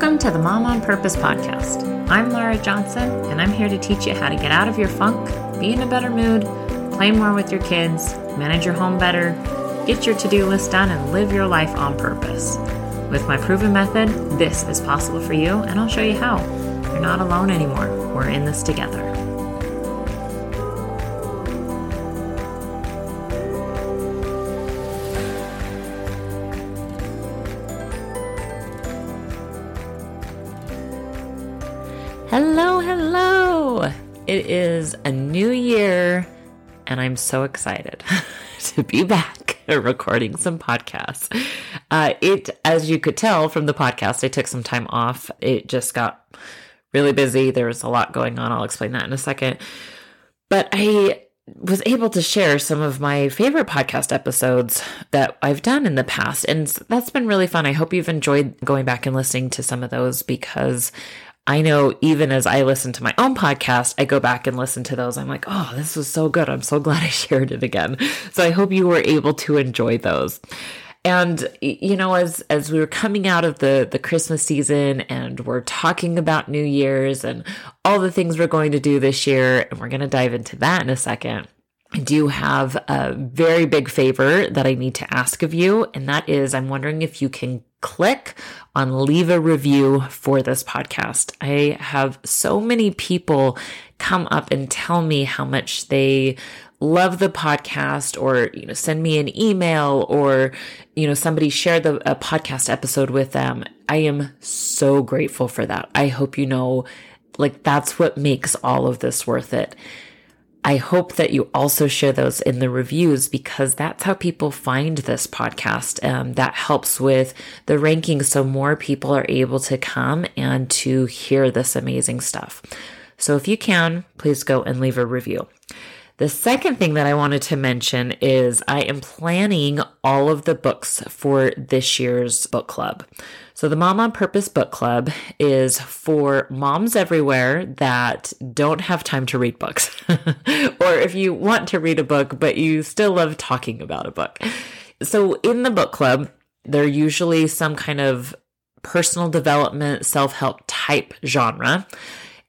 Welcome to the Mom on Purpose podcast. I'm Lara Johnson, and I'm here to teach you how to get out of your funk, be in a better mood, play more with your kids, manage your home better, get your to do list done, and live your life on purpose. With my proven method, this is possible for you, and I'll show you how. You're not alone anymore. We're in this together. Hello, hello. It is a new year, and I'm so excited to be back recording some podcasts. Uh, it, as you could tell from the podcast, I took some time off. It just got really busy. There was a lot going on. I'll explain that in a second. But I was able to share some of my favorite podcast episodes that I've done in the past. And that's been really fun. I hope you've enjoyed going back and listening to some of those because I know even as I listen to my own podcast, I go back and listen to those. I'm like, oh, this was so good. I'm so glad I shared it again. So I hope you were able to enjoy those. And you know, as as we were coming out of the the Christmas season and we're talking about New Year's and all the things we're going to do this year, and we're to dive into that in a second. I do have a very big favor that I need to ask of you, and that is I'm wondering if you can click on leave a review for this podcast. I have so many people come up and tell me how much they love the podcast or you know send me an email or you know somebody shared the a podcast episode with them. I am so grateful for that. I hope you know like that's what makes all of this worth it. I hope that you also share those in the reviews because that's how people find this podcast. Um, that helps with the rankings so more people are able to come and to hear this amazing stuff. So if you can, please go and leave a review. The second thing that I wanted to mention is I am planning all of the books for this year's book club. So, the Mom on Purpose book club is for moms everywhere that don't have time to read books, or if you want to read a book, but you still love talking about a book. So, in the book club, they're usually some kind of personal development, self help type genre.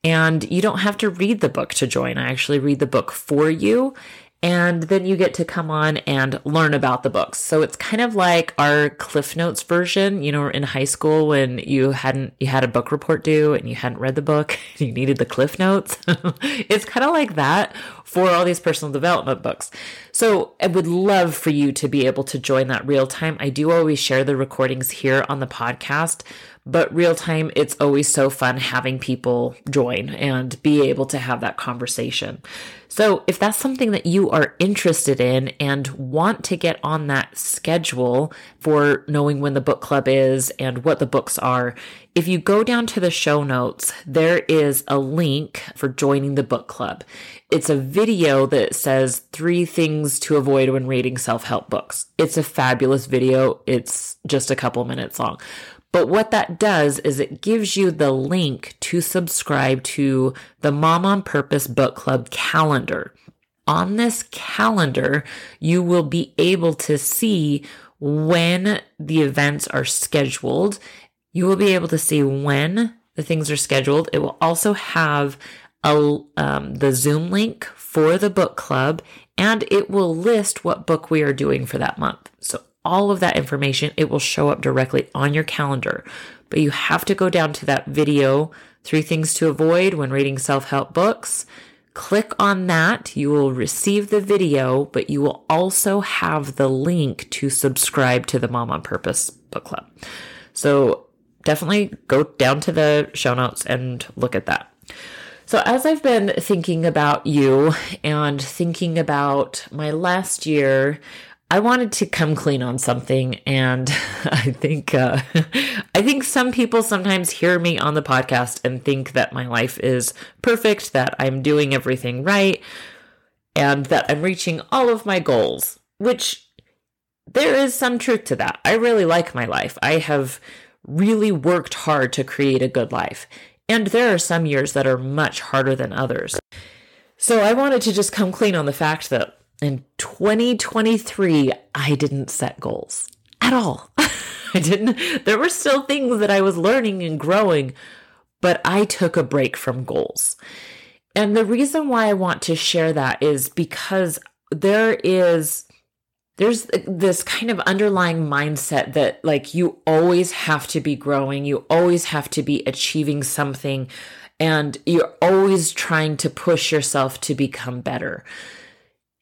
And you don't have to read the book to join. I actually read the book for you. And then you get to come on and learn about the books. So it's kind of like our Cliff Notes version, you know, in high school when you hadn't, you had a book report due and you hadn't read the book, you needed the Cliff Notes. it's kind of like that for all these personal development books. So I would love for you to be able to join that real time. I do always share the recordings here on the podcast, but real time, it's always so fun having people join and be able to have that conversation. So, if that's something that you are interested in and want to get on that schedule for knowing when the book club is and what the books are, if you go down to the show notes, there is a link for joining the book club. It's a video that says three things to avoid when reading self help books. It's a fabulous video, it's just a couple minutes long. But what that does is it gives you the link to subscribe to the Mom on Purpose Book Club calendar. On this calendar, you will be able to see when the events are scheduled. You will be able to see when the things are scheduled. It will also have a, um, the Zoom link for the book club and it will list what book we are doing for that month. So all of that information, it will show up directly on your calendar. But you have to go down to that video, three things to avoid when reading self help books. Click on that. You will receive the video, but you will also have the link to subscribe to the Mom on Purpose book club. So definitely go down to the show notes and look at that. So, as I've been thinking about you and thinking about my last year, I wanted to come clean on something, and I think uh, I think some people sometimes hear me on the podcast and think that my life is perfect, that I'm doing everything right, and that I'm reaching all of my goals. Which there is some truth to that. I really like my life. I have really worked hard to create a good life, and there are some years that are much harder than others. So I wanted to just come clean on the fact that in 2023, I didn't set goals at all. I didn't, there were still things that I was learning and growing, but I took a break from goals. And the reason why I want to share that is because there is there's this kind of underlying mindset that like you always have to be growing, you always have to be achieving something and you're always trying to push yourself to become better.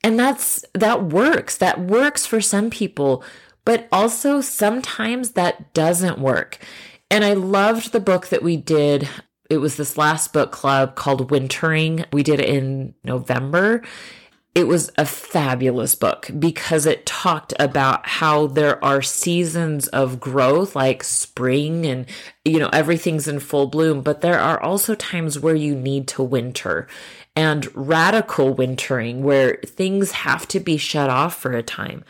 And that's that works. That works for some people, but also sometimes that doesn't work. And I loved the book that we did. It was this last book club called Wintering. We did it in November it was a fabulous book because it talked about how there are seasons of growth like spring and you know everything's in full bloom but there are also times where you need to winter and radical wintering where things have to be shut off for a time.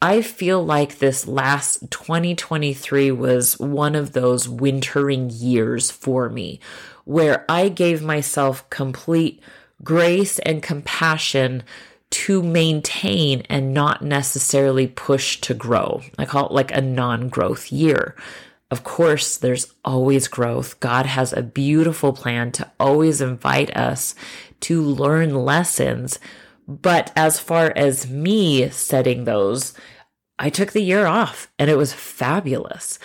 I feel like this last 2023 was one of those wintering years for me where I gave myself complete grace and compassion to maintain and not necessarily push to grow. I call it like a non growth year. Of course, there's always growth. God has a beautiful plan to always invite us to learn lessons. But as far as me setting those, I took the year off and it was fabulous.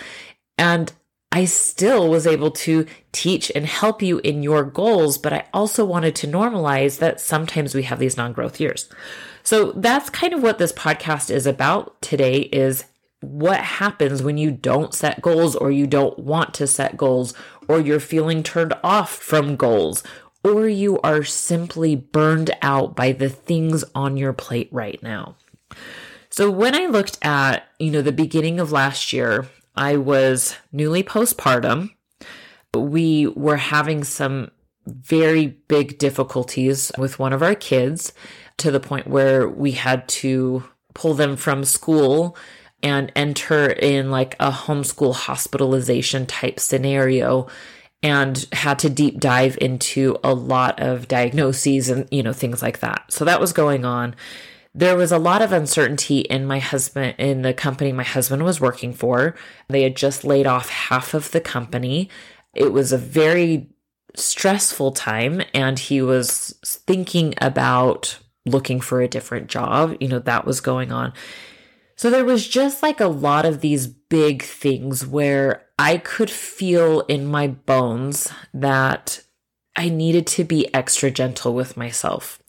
And I still was able to teach and help you in your goals, but I also wanted to normalize that sometimes we have these non-growth years. So that's kind of what this podcast is about today is what happens when you don't set goals or you don't want to set goals or you're feeling turned off from goals or you are simply burned out by the things on your plate right now. So when I looked at, you know, the beginning of last year, I was newly postpartum. We were having some very big difficulties with one of our kids to the point where we had to pull them from school and enter in like a homeschool hospitalization type scenario and had to deep dive into a lot of diagnoses and you know things like that. So that was going on there was a lot of uncertainty in my husband in the company my husband was working for. They had just laid off half of the company. It was a very stressful time and he was thinking about looking for a different job. You know, that was going on. So there was just like a lot of these big things where I could feel in my bones that I needed to be extra gentle with myself.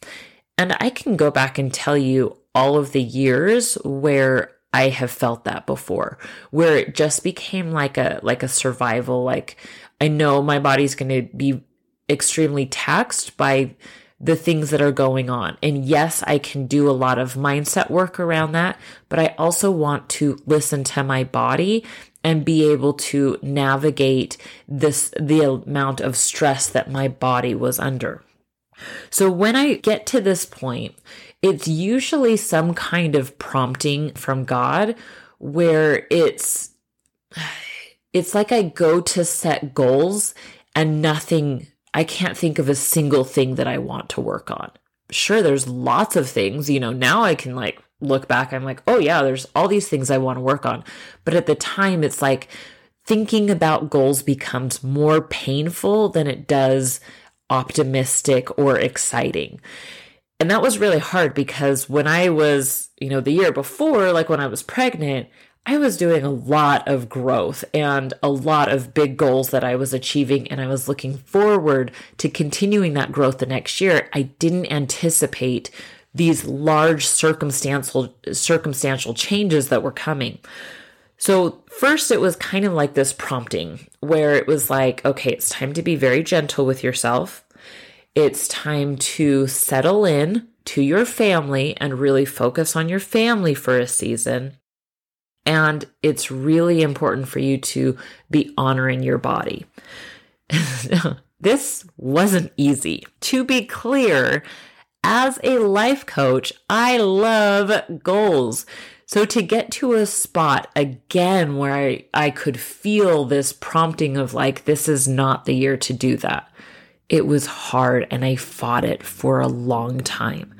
And I can go back and tell you all of the years where I have felt that before, where it just became like a like a survival like I know my body's going to be extremely taxed by the things that are going on. And yes, I can do a lot of mindset work around that, but I also want to listen to my body and be able to navigate this the amount of stress that my body was under. So when I get to this point, it's usually some kind of prompting from God where it's it's like I go to set goals and nothing I can't think of a single thing that I want to work on. Sure there's lots of things, you know, now I can like look back I'm like, "Oh yeah, there's all these things I want to work on." But at the time it's like thinking about goals becomes more painful than it does optimistic or exciting. And that was really hard because when I was, you know, the year before, like when I was pregnant, I was doing a lot of growth and a lot of big goals that I was achieving. And I was looking forward to continuing that growth the next year. I didn't anticipate these large circumstantial, circumstantial changes that were coming. So, first, it was kind of like this prompting where it was like, okay, it's time to be very gentle with yourself. It's time to settle in to your family and really focus on your family for a season. And it's really important for you to be honoring your body. this wasn't easy. To be clear, as a life coach, I love goals. So to get to a spot again where I, I could feel this prompting of like, this is not the year to do that. It was hard and I fought it for a long time.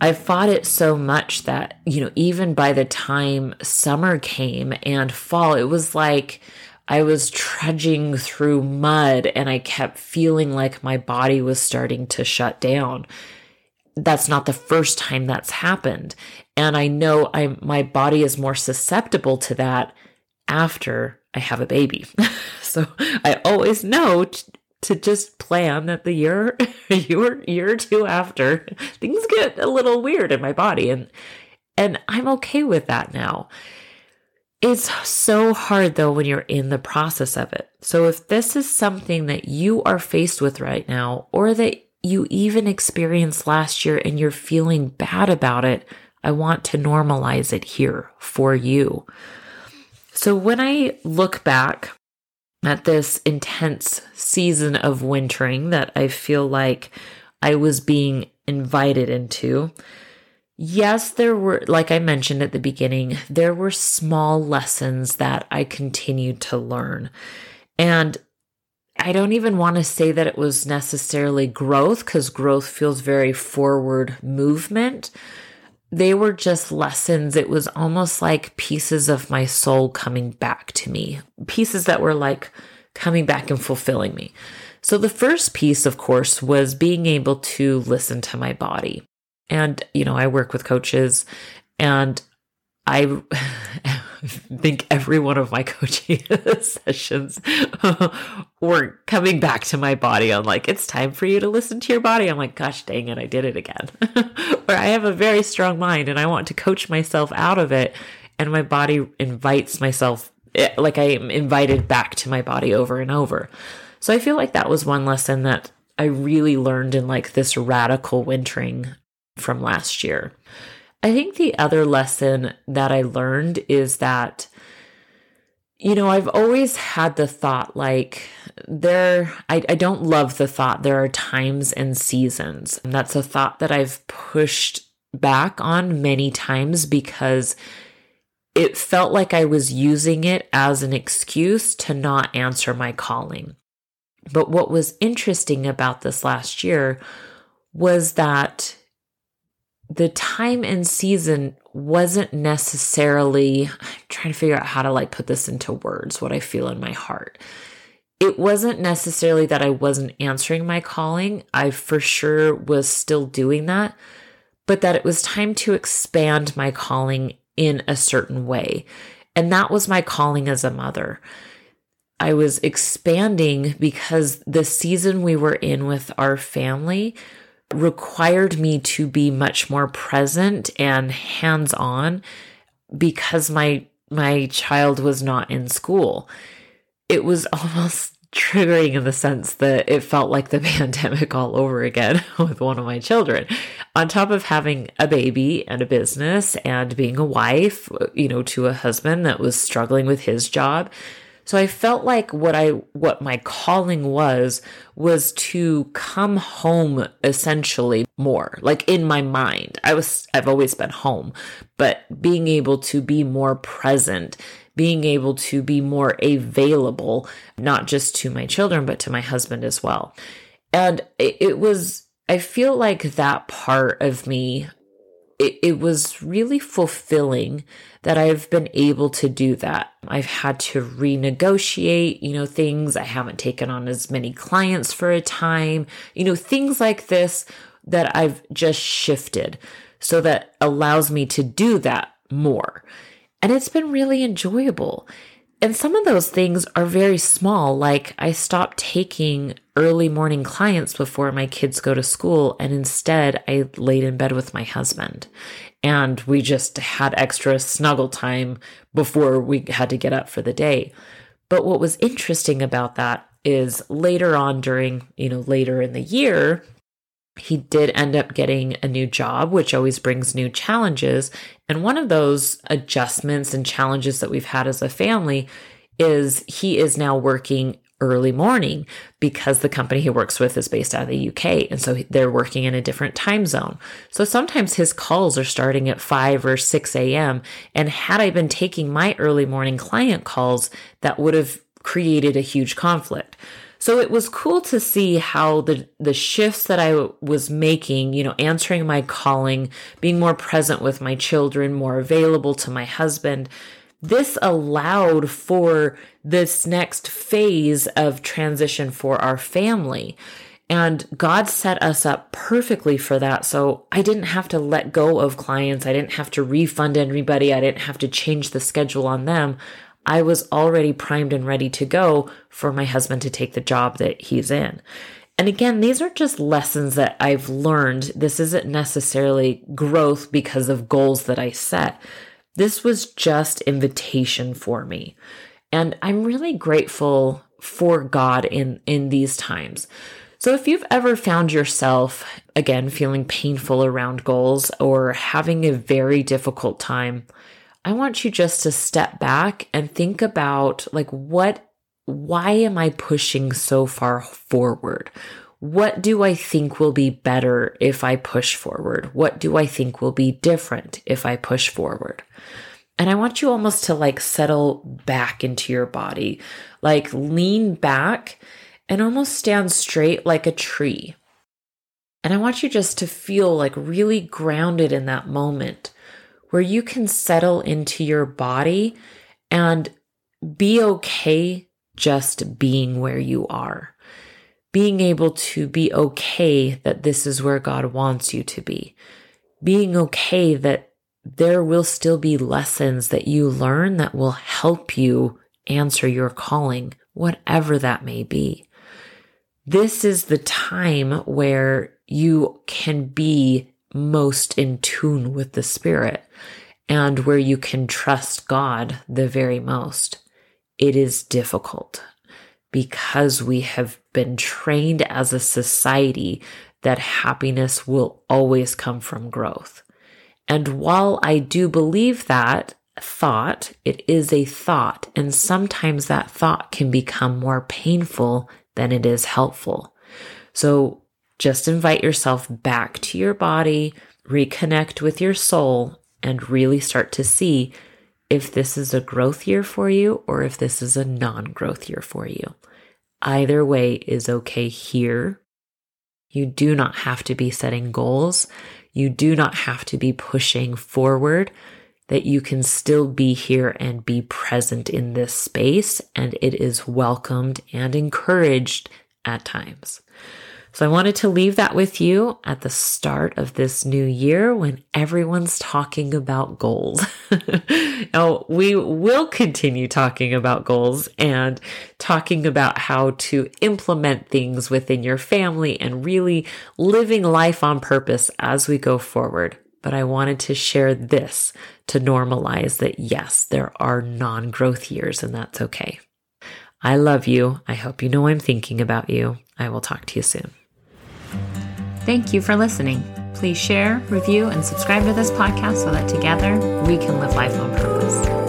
I fought it so much that, you know, even by the time summer came and fall, it was like I was trudging through mud and I kept feeling like my body was starting to shut down. That's not the first time that's happened. And I know I my body is more susceptible to that after I have a baby. so I always know to just plan that the year year year or two after things get a little weird in my body and and I'm okay with that now. It's so hard though when you're in the process of it. So if this is something that you are faced with right now or that you even experienced last year and you're feeling bad about it, I want to normalize it here for you. So when I look back at this intense season of wintering that I feel like I was being invited into. Yes, there were, like I mentioned at the beginning, there were small lessons that I continued to learn. And I don't even want to say that it was necessarily growth because growth feels very forward movement they were just lessons. It was almost like pieces of my soul coming back to me, pieces that were like coming back and fulfilling me. So, the first piece, of course, was being able to listen to my body. And, you know, I work with coaches and I think every one of my coaching sessions were coming back to my body. I'm like, it's time for you to listen to your body. I'm like, gosh dang it, I did it again. or I have a very strong mind and I want to coach myself out of it. And my body invites myself, eh, like I am invited back to my body over and over. So I feel like that was one lesson that I really learned in like this radical wintering from last year. I think the other lesson that I learned is that, you know, I've always had the thought like, there, I, I don't love the thought there are times and seasons. And that's a thought that I've pushed back on many times because it felt like I was using it as an excuse to not answer my calling. But what was interesting about this last year was that the time and season wasn't necessarily I'm trying to figure out how to like put this into words what I feel in my heart. It wasn't necessarily that I wasn't answering my calling. I for sure was still doing that, but that it was time to expand my calling in a certain way. And that was my calling as a mother. I was expanding because the season we were in with our family required me to be much more present and hands-on because my my child was not in school. It was almost triggering in the sense that it felt like the pandemic all over again with one of my children. On top of having a baby and a business and being a wife, you know, to a husband that was struggling with his job, so I felt like what I what my calling was was to come home essentially more. Like in my mind. I was I've always been home, but being able to be more present, being able to be more available not just to my children but to my husband as well. And it, was I feel like that part of me it, it was really fulfilling that I've been able to do that. I've had to renegotiate, you know, things. I haven't taken on as many clients for a time, you know, things like this that I've just shifted. So that allows me to do that more. And it's been really enjoyable. And some of those things are very small, like I stopped taking early morning clients before my kids go to school, and instead I laid in bed with my husband. And we just had extra snuggle time before we had to get up for the day. But what was interesting about that is later on during, you know, later in the year, he did end up getting a new job, which always brings new challenges. And one of those adjustments and challenges that we've had as a family is he is now working early morning because the company he works with is based out of the UK. And so they're working in a different time zone. So sometimes his calls are starting at 5 or 6 a.m. And had I been taking my early morning client calls, that would have created a huge conflict. So it was cool to see how the the shifts that I was making, you know, answering my calling, being more present with my children, more available to my husband, this allowed for this next phase of transition for our family. And God set us up perfectly for that. So I didn't have to let go of clients. I didn't have to refund anybody. I didn't have to change the schedule on them. I was already primed and ready to go for my husband to take the job that he's in. And again, these are just lessons that I've learned. This isn't necessarily growth because of goals that I set. This was just invitation for me. And I'm really grateful for God in, in these times. So if you've ever found yourself, again, feeling painful around goals or having a very difficult time, I want you just to step back and think about like, what, why am I pushing so far forward? What do I think will be better if I push forward? What do I think will be different if I push forward? And I want you almost to like settle back into your body, like lean back and almost stand straight like a tree. And I want you just to feel like really grounded in that moment where you can settle into your body and be okay just being where you are. Being able to be okay that this is where God wants you to be. Being okay that there will still be lessons that you learn that will help you answer your calling, whatever that may be. This is the time where you can be most in tune with the Spirit and where you can trust God the very most. It is difficult because we have been trained as a society that happiness will always come from growth. And while I do believe that thought, it is a thought, and sometimes that thought can become more painful than it is helpful. So just invite yourself back to your body, reconnect with your soul, and really start to see if this is a growth year for you or if this is a non growth year for you. Either way is okay here. You do not have to be setting goals. You do not have to be pushing forward that you can still be here and be present in this space, and it is welcomed and encouraged at times. So I wanted to leave that with you at the start of this new year when everyone's talking about goals. now, we will continue talking about goals and talking about how to implement things within your family and really living life on purpose as we go forward but I wanted to share this to normalize that yes, there are non growth years and that's okay. I love you. I hope you know I'm thinking about you. I will talk to you soon. Thank you for listening. Please share, review, and subscribe to this podcast so that together we can live life on purpose.